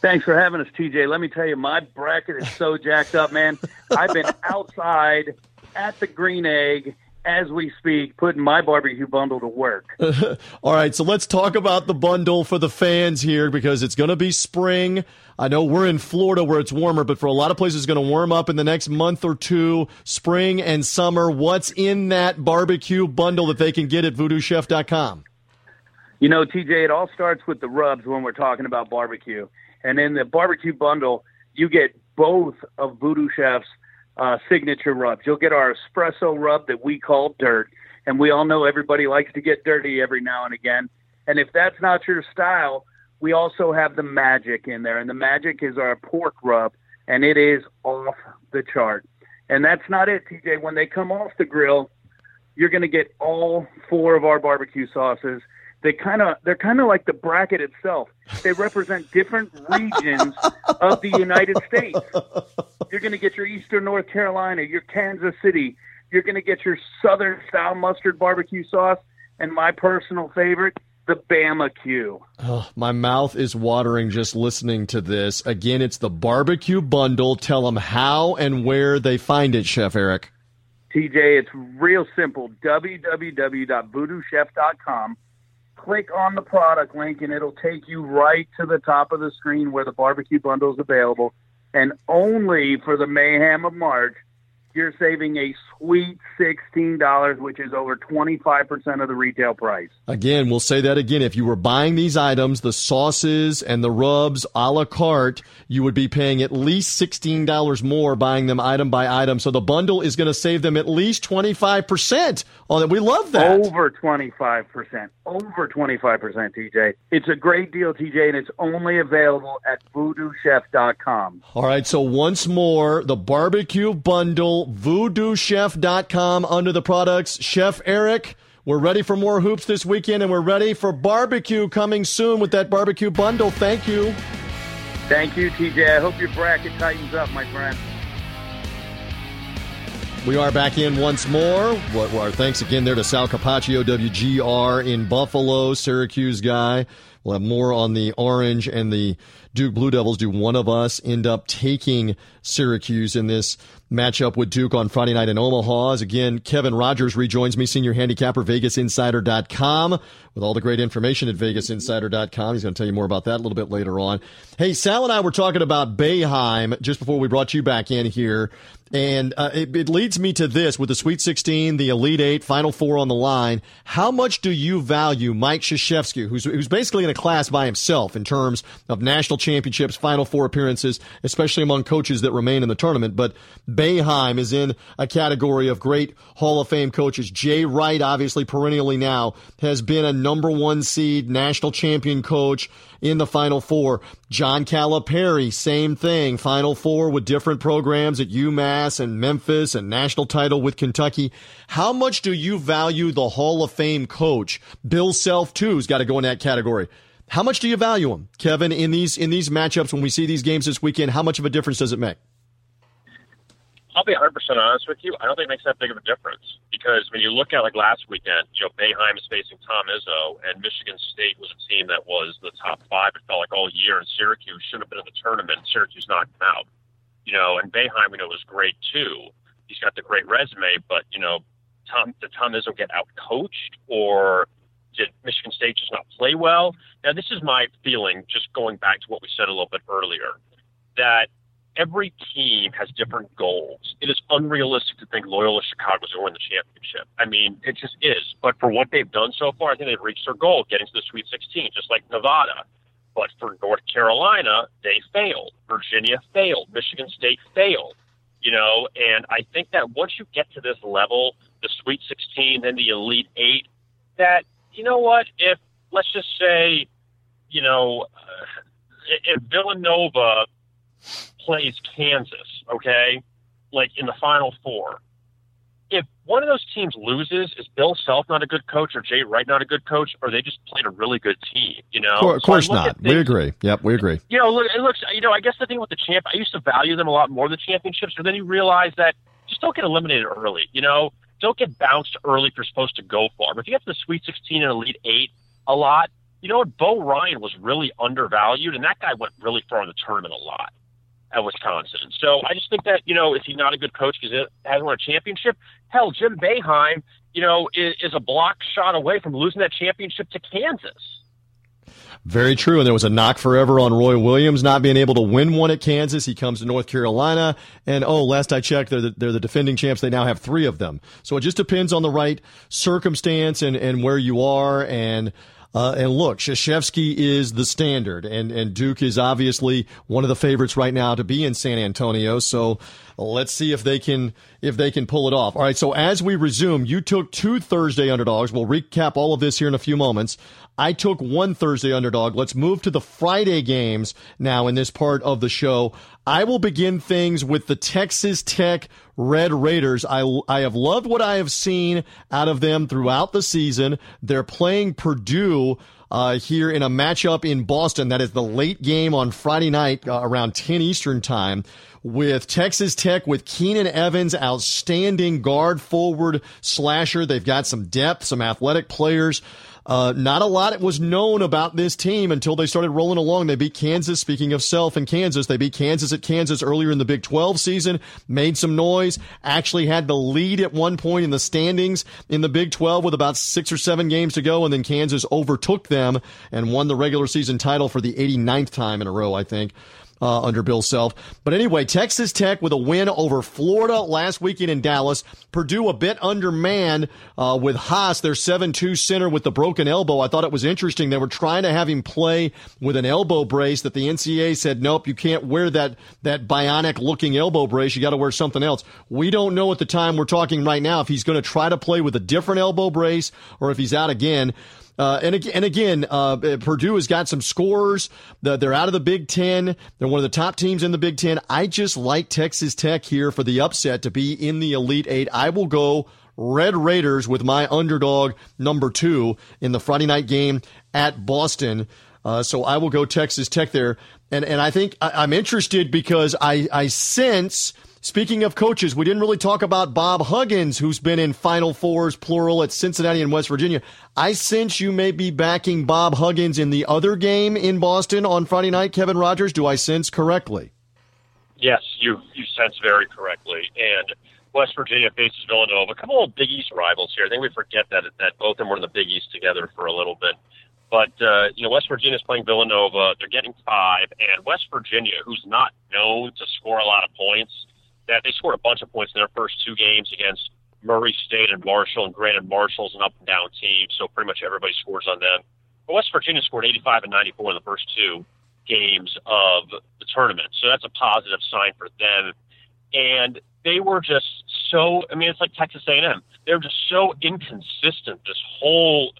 Thanks for having us, TJ. Let me tell you, my bracket is so jacked up, man. I've been outside at the Green Egg as we speak, putting my barbecue bundle to work. All right, so let's talk about the bundle for the fans here because it's going to be spring. I know we're in Florida where it's warmer, but for a lot of places, it's going to warm up in the next month or two, spring and summer. What's in that barbecue bundle that they can get at voodoochef.com? You know, TJ, it all starts with the rubs when we're talking about barbecue. And in the barbecue bundle, you get both of Voodoo Chef's uh, signature rubs. You'll get our espresso rub that we call dirt, and we all know everybody likes to get dirty every now and again. And if that's not your style, we also have the magic in there, and the magic is our pork rub, and it is off the chart. And that's not it, TJ. When they come off the grill, you're going to get all four of our barbecue sauces. They kind of they're kind of like the bracket itself. They represent different regions of the United States. You're going to get your Eastern North Carolina, your Kansas City. You're going to get your Southern style mustard barbecue sauce, and my personal favorite, the Bama Q. Oh, my mouth is watering just listening to this. Again, it's the barbecue bundle. Tell them how and where they find it, Chef Eric. TJ, it's real simple. www.voodoochef.com. Click on the product link, and it'll take you right to the top of the screen where the barbecue bundle is available. And only for the mayhem of March, you're saving a sweet $16, which is over 25% of the retail price. Again, we'll say that again. If you were buying these items, the sauces and the rubs a la carte, you would be paying at least $16 more buying them item by item. So the bundle is going to save them at least 25% on it. We love that. Over 25%. Over 25%, TJ. It's a great deal, TJ, and it's only available at voodoochef.com. All right. So once more, the barbecue bundle voodoochef.com under the products. Chef Eric, we're ready for more hoops this weekend, and we're ready for barbecue coming soon with that barbecue bundle. Thank you. Thank you, TJ. I hope your bracket tightens up, my friend. We are back in once more. Our thanks again there to Sal Capaccio, WGR in Buffalo, Syracuse guy. We'll have more on the orange and the Duke Blue Devils. Do one of us end up taking Syracuse in this matchup with Duke on Friday night in Omaha. As again, Kevin Rogers rejoins me, senior handicapper, VegasInsider.com, with all the great information at VegasInsider.com. He's going to tell you more about that a little bit later on. Hey, Sal and I were talking about Boeheim just before we brought you back in here. And uh, it, it, leads me to this with the Sweet 16, the Elite Eight, Final Four on the line. How much do you value Mike Krzyzewski, who's, who's basically in a class by himself in terms of national championships, Final Four appearances, especially among coaches that remain in the tournament? But Boeheim is in a category of great Hall of Fame coaches. Jay Wright, obviously perennially now, has been a number one seed national champion coach in the Final Four. John Calipari, same thing. Final Four with different programs at UMass and Memphis and national title with Kentucky. How much do you value the Hall of Fame coach? Bill Self too has got to go in that category. How much do you value him, Kevin, in these in these matchups when we see these games this weekend? How much of a difference does it make? I'll be 100% honest with you. I don't think it makes that big of a difference because when you look at like last weekend, you know, Boeheim is facing Tom Izzo, and Michigan State was a team that was the top five. It felt like all year, and Syracuse should have been in the tournament. Syracuse knocked them out, you know, and Boeheim, we know, was great too. He's got the great resume, but you know, Tom did Tom Izzo get out coached or did Michigan State just not play well? Now, this is my feeling, just going back to what we said a little bit earlier, that every team has different goals. It is unrealistic to think Loyola Chicago is going to win the championship. I mean, it just is. But for what they've done so far, I think they've reached their goal, getting to the Sweet 16, just like Nevada. But for North Carolina, they failed. Virginia failed. Michigan State failed. You know, and I think that once you get to this level, the Sweet 16, then the Elite Eight, that, you know what, if, let's just say, you know, uh, if Villanova plays Kansas, okay, like in the Final Four, one of those teams loses, is Bill Self not a good coach or Jay Wright not a good coach, or they just played a really good team? You know, of course, so not. Things, we agree. Yep, we agree. You know, look, it looks. You know, I guess the thing with the champ, I used to value them a lot more than the championships, but then you realize that just don't get eliminated early. You know, don't get bounced early if you're supposed to go far. But if you get to the Sweet 16 and Elite Eight a lot, you know what? Bo Ryan was really undervalued, and that guy went really far in the tournament a lot at Wisconsin. So I just think that, you know, is he not a good coach because he hasn't won a championship? Hell, Jim Boeheim, you know, is, is a block shot away from losing that championship to Kansas. Very true. And there was a knock forever on Roy Williams not being able to win one at Kansas. He comes to North Carolina. And oh, last I checked, they're the, they're the defending champs. They now have three of them. So it just depends on the right circumstance and, and where you are. And uh, and look, Krzyzewski is the standard, and, and Duke is obviously one of the favorites right now to be in San Antonio. So let's see if they can if they can pull it off. All right. So as we resume, you took two Thursday underdogs. We'll recap all of this here in a few moments. I took one Thursday underdog. Let's move to the Friday games now in this part of the show. I will begin things with the Texas Tech Red Raiders. I, I have loved what I have seen out of them throughout the season. They're playing Purdue uh, here in a matchup in Boston. That is the late game on Friday night uh, around 10 Eastern time with Texas Tech with Keenan Evans, outstanding guard forward slasher. They've got some depth, some athletic players. Uh, not a lot was known about this team until they started rolling along. They beat Kansas. Speaking of self and Kansas, they beat Kansas at Kansas earlier in the Big 12 season, made some noise, actually had the lead at one point in the standings in the Big 12 with about six or seven games to go. And then Kansas overtook them and won the regular season title for the 89th time in a row, I think. Uh, under Bill Self. But anyway, Texas Tech with a win over Florida last weekend in Dallas. Purdue a bit undermanned uh, with Haas, their 7-2 center with the broken elbow. I thought it was interesting. They were trying to have him play with an elbow brace that the NCAA said, nope, you can't wear that, that bionic looking elbow brace. You got to wear something else. We don't know at the time we're talking right now if he's going to try to play with a different elbow brace or if he's out again. Uh, and, and again, uh, Purdue has got some scores. They're out of the Big Ten. They're one of the top teams in the Big Ten. I just like Texas Tech here for the upset to be in the Elite Eight. I will go Red Raiders with my underdog number two in the Friday night game at Boston. Uh, so I will go Texas Tech there. And, and I think I, I'm interested because I, I sense – Speaking of coaches, we didn't really talk about Bob Huggins, who's been in Final Fours, plural, at Cincinnati and West Virginia. I sense you may be backing Bob Huggins in the other game in Boston on Friday night, Kevin Rogers. Do I sense correctly? Yes, you you sense very correctly. And West Virginia faces Villanova, a couple of Big East rivals here. I think we forget that that both of them were in the Big East together for a little bit. But uh, you know, West Virginia's playing Villanova. They're getting five, and West Virginia, who's not known to score a lot of points, that they scored a bunch of points in their first two games against Murray State and Marshall. And granted, Marshall's an up and down team, so pretty much everybody scores on them. But West Virginia scored 85 and 94 in the first two games of the tournament, so that's a positive sign for them. And they were just so. I mean, it's like Texas A&M. They were just so inconsistent this whole,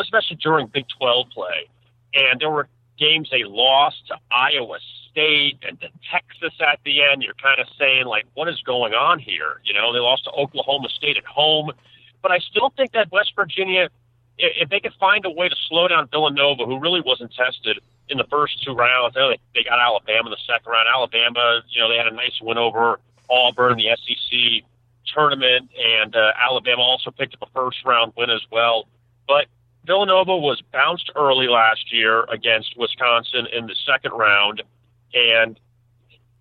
especially during Big 12 play. And there were games they lost to Iowa State and to Texas at the end. You're kind of saying, like, what is going on here? You know, they lost to Oklahoma State at home. But I still think that West Virginia, if they could find a way to slow down Villanova, who really wasn't tested in the first two rounds, they, they got Alabama in the second round. Alabama, you know, they had a nice win over Auburn in the SEC tournament, and uh, Alabama also picked up a first round win as well. But Villanova was bounced early last year against Wisconsin in the second round. And,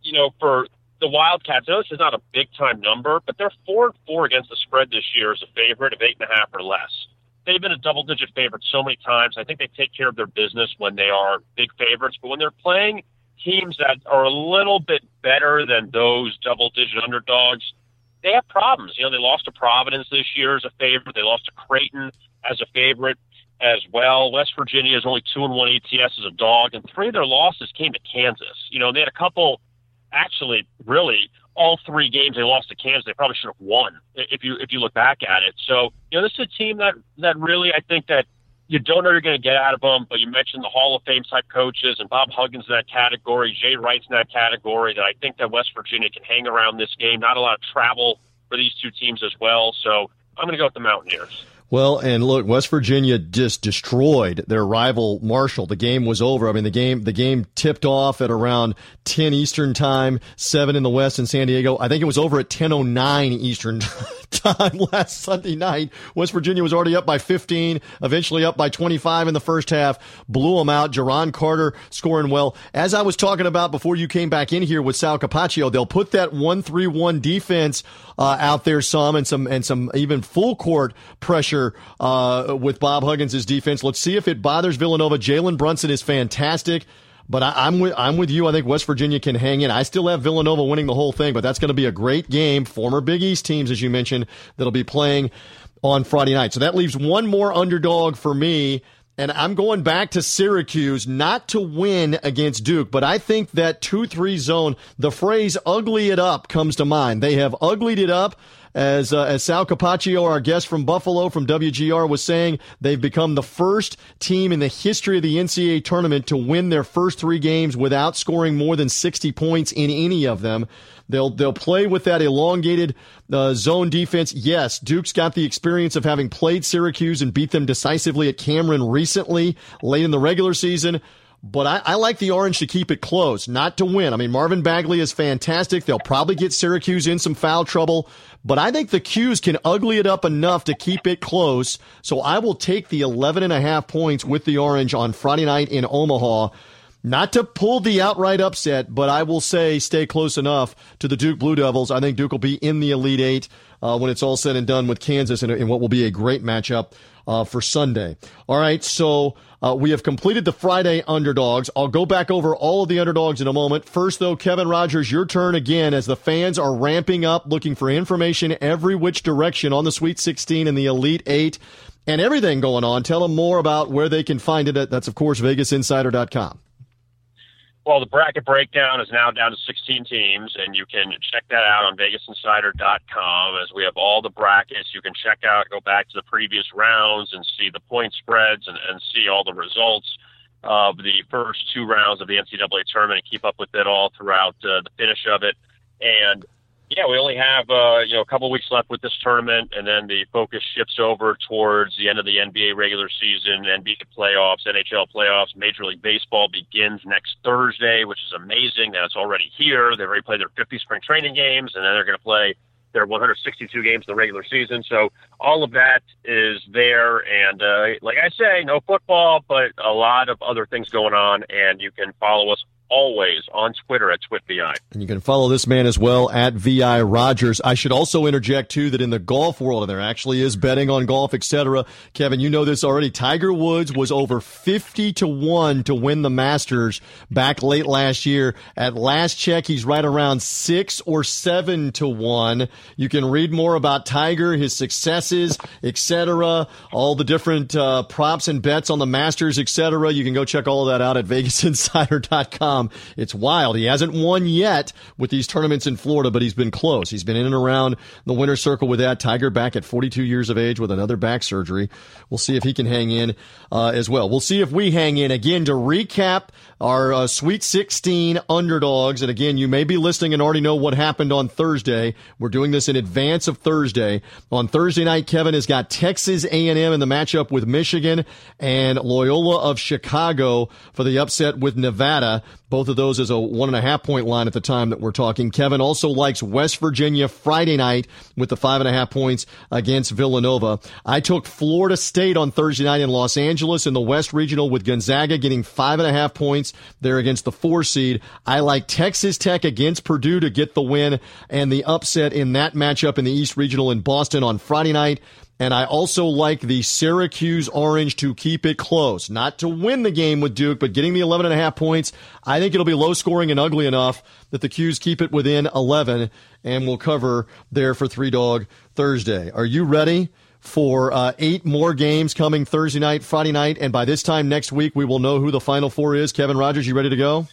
you know, for the Wildcats, this is not a big time number, but they're four and four against the spread this year as a favorite of eight and a half or less. They've been a double digit favorite so many times. I think they take care of their business when they are big favorites, but when they're playing teams that are a little bit better than those double digit underdogs, they have problems. You know, they lost to Providence this year as a favorite. They lost to Creighton as a favorite as well. West Virginia is only two and one ATS as a dog, and three of their losses came to Kansas. You know, they had a couple, actually, really all three games they lost to Kansas. They probably should have won if you if you look back at it. So you know, this is a team that that really I think that you don't know you're going to get out of them. But you mentioned the Hall of Fame type coaches and Bob Huggins in that category, Jay Wright's in that category. That I think that West Virginia can hang around this game. Not a lot of travel for these two teams as well. So I'm going to go with the Mountaineers. Well, and look, West Virginia just destroyed their rival Marshall. The game was over. I mean, the game the game tipped off at around 10 Eastern time, 7 in the West in San Diego. I think it was over at 10:09 Eastern time last Sunday night. West Virginia was already up by 15, eventually up by 25 in the first half. Blew them out. Jevon Carter scoring well. As I was talking about before you came back in here with Sal Capaccio, they'll put that 1-3-1 defense uh, out there some and some and some even full court pressure uh, with Bob Huggins' defense. Let's see if it bothers Villanova. Jalen Brunson is fantastic. But I, am with I'm with you. I think West Virginia can hang in. I still have Villanova winning the whole thing, but that's going to be a great game. Former Big East teams, as you mentioned, that'll be playing on Friday night. So that leaves one more underdog for me. And I'm going back to Syracuse, not to win against Duke, but I think that 2-3 zone, the phrase ugly it up comes to mind. They have uglied it up. As, uh, as Sal Capaccio, our guest from Buffalo from WGR was saying, they've become the first team in the history of the NCAA tournament to win their first three games without scoring more than 60 points in any of them. They'll they'll play with that elongated uh, zone defense. Yes, Duke's got the experience of having played Syracuse and beat them decisively at Cameron recently, late in the regular season. But I, I, like the Orange to keep it close, not to win. I mean, Marvin Bagley is fantastic. They'll probably get Syracuse in some foul trouble, but I think the 'Cuse can ugly it up enough to keep it close. So I will take the 11 and a half points with the Orange on Friday night in Omaha. Not to pull the outright upset, but I will say stay close enough to the Duke Blue Devils. I think Duke will be in the Elite Eight uh, when it's all said and done with Kansas in, in what will be a great matchup uh, for Sunday. All right, so uh, we have completed the Friday underdogs. I'll go back over all of the underdogs in a moment. First, though, Kevin Rogers, your turn again as the fans are ramping up, looking for information every which direction on the Sweet 16 and the Elite Eight and everything going on. Tell them more about where they can find it. At, That's, of course, VegasInsider.com. Well, the bracket breakdown is now down to 16 teams, and you can check that out on VegasInsider.com as we have all the brackets. You can check out, go back to the previous rounds and see the point spreads and, and see all the results of the first two rounds of the NCAA tournament and keep up with it all throughout uh, the finish of it. And yeah, we only have uh, you know a couple weeks left with this tournament, and then the focus shifts over towards the end of the NBA regular season, NBA playoffs, NHL playoffs. Major League Baseball begins next Thursday, which is amazing that it's already here. They've already played their 50 spring training games, and then they're going to play their 162 games in the regular season. So all of that is there, and uh, like I say, no football, but a lot of other things going on, and you can follow us always on Twitter at TwitVI. And you can follow this man as well at VI Rogers. I should also interject too that in the golf world, and there actually is betting on golf, etc. Kevin, you know this already. Tiger Woods was over 50 to 1 to win the Masters back late last year. At last check, he's right around 6 or 7 to 1. You can read more about Tiger, his successes, etc. All the different uh, props and bets on the Masters, etc. You can go check all of that out at VegasInsider.com. It's wild. He hasn't won yet with these tournaments in Florida, but he's been close. He's been in and around the winner's circle with that. Tiger back at 42 years of age with another back surgery. We'll see if he can hang in uh, as well. We'll see if we hang in. Again, to recap our uh, Sweet 16 underdogs, and again, you may be listening and already know what happened on Thursday. We're doing this in advance of Thursday. On Thursday night, Kevin has got Texas A&M in the matchup with Michigan and Loyola of Chicago for the upset with Nevada. Both of those as a one and a half point line at the time that we're talking. Kevin also likes West Virginia Friday night with the five and a half points against Villanova. I took Florida State on Thursday night in Los Angeles in the West Regional with Gonzaga getting five and a half points there against the four seed. I like Texas Tech against Purdue to get the win and the upset in that matchup in the East Regional in Boston on Friday night. And I also like the Syracuse Orange to keep it close, not to win the game with Duke, but getting the 11 and a half points. I think it'll be low scoring and ugly enough that the 'Cuse keep it within 11 and we'll cover there for three dog Thursday. Are you ready? For uh, eight more games coming Thursday night, Friday night, and by this time next week, we will know who the final four is. Kevin Rogers, you ready to go?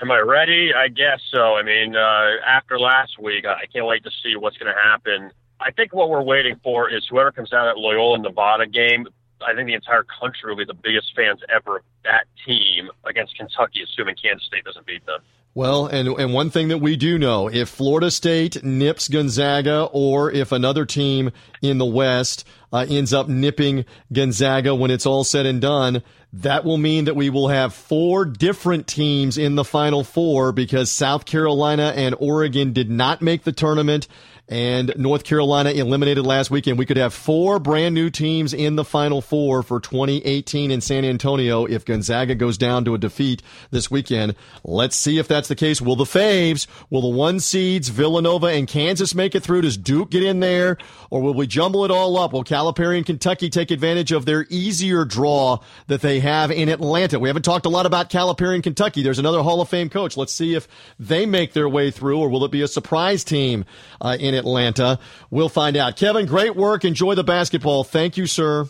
Am I ready? I guess so. I mean, uh, after last week, I can't wait to see what's going to happen I think what we're waiting for is whoever comes out at Loyola Nevada game. I think the entire country will be the biggest fans ever of that team against Kentucky, assuming Kansas State doesn't beat them. Well, and and one thing that we do know, if Florida State nips Gonzaga, or if another team in the West uh, ends up nipping Gonzaga when it's all said and done, that will mean that we will have four different teams in the Final Four because South Carolina and Oregon did not make the tournament and North Carolina eliminated last weekend. We could have four brand new teams in the Final Four for 2018 in San Antonio if Gonzaga goes down to a defeat this weekend. Let's see if that's the case. Will the Faves, will the one seeds, Villanova and Kansas make it through? Does Duke get in there? Or will we jumble it all up? Will Calipari and Kentucky take advantage of their easier draw that they have in Atlanta? We haven't talked a lot about Calipari and Kentucky. There's another Hall of Fame coach. Let's see if they make their way through, or will it be a surprise team uh, in Atlanta. We'll find out. Kevin, great work. Enjoy the basketball. Thank you, sir.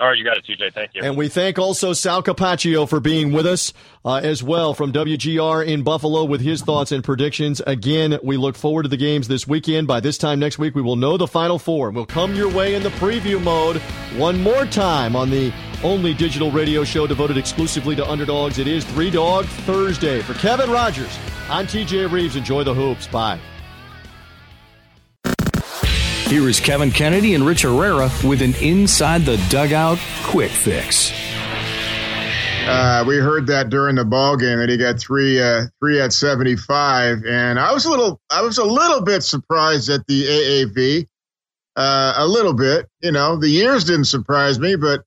All right, you got it, TJ. Thank you. And we thank also Sal Capaccio for being with us uh, as well from WGR in Buffalo with his thoughts and predictions. Again, we look forward to the games this weekend. By this time next week, we will know the Final Four. We'll come your way in the preview mode one more time on the only digital radio show devoted exclusively to underdogs. It is Three Dog Thursday. For Kevin Rogers, I'm TJ Reeves. Enjoy the hoops. Bye. Here is Kevin Kennedy and Rich Herrera with an Inside the Dugout quick fix. Uh, we heard that during the ball game that he got three uh, three at 75, and I was a little I was a little bit surprised at the AAV, uh, a little bit. You know, the years didn't surprise me, but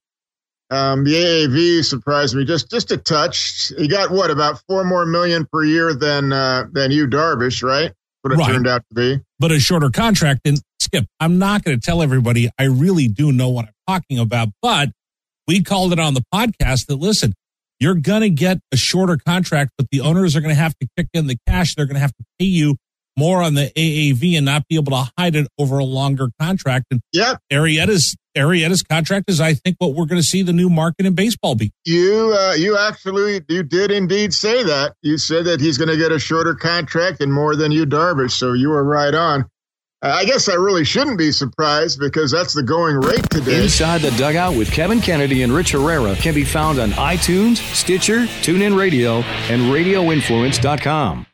um, the AAV surprised me just just a touch. He got what about four more million per year than uh, than Yu Darvish, right? What it right. turned out to be. but a shorter contract. And Skip, I'm not going to tell everybody I really do know what I'm talking about, but we called it on the podcast that listen, you're going to get a shorter contract, but the owners are going to have to kick in the cash. They're going to have to pay you more on the AAV and not be able to hide it over a longer contract. And yeah, Arrieta's Arrieta's contract is, I think, what we're going to see the new market in baseball be. You uh, you actually you did indeed say that. You said that he's going to get a shorter contract and more than Yu Darvish. So you were right on. I guess I really shouldn't be surprised because that's the going rate today. Inside the Dugout with Kevin Kennedy and Rich Herrera can be found on iTunes, Stitcher, TuneIn Radio, and RadioInfluence.com.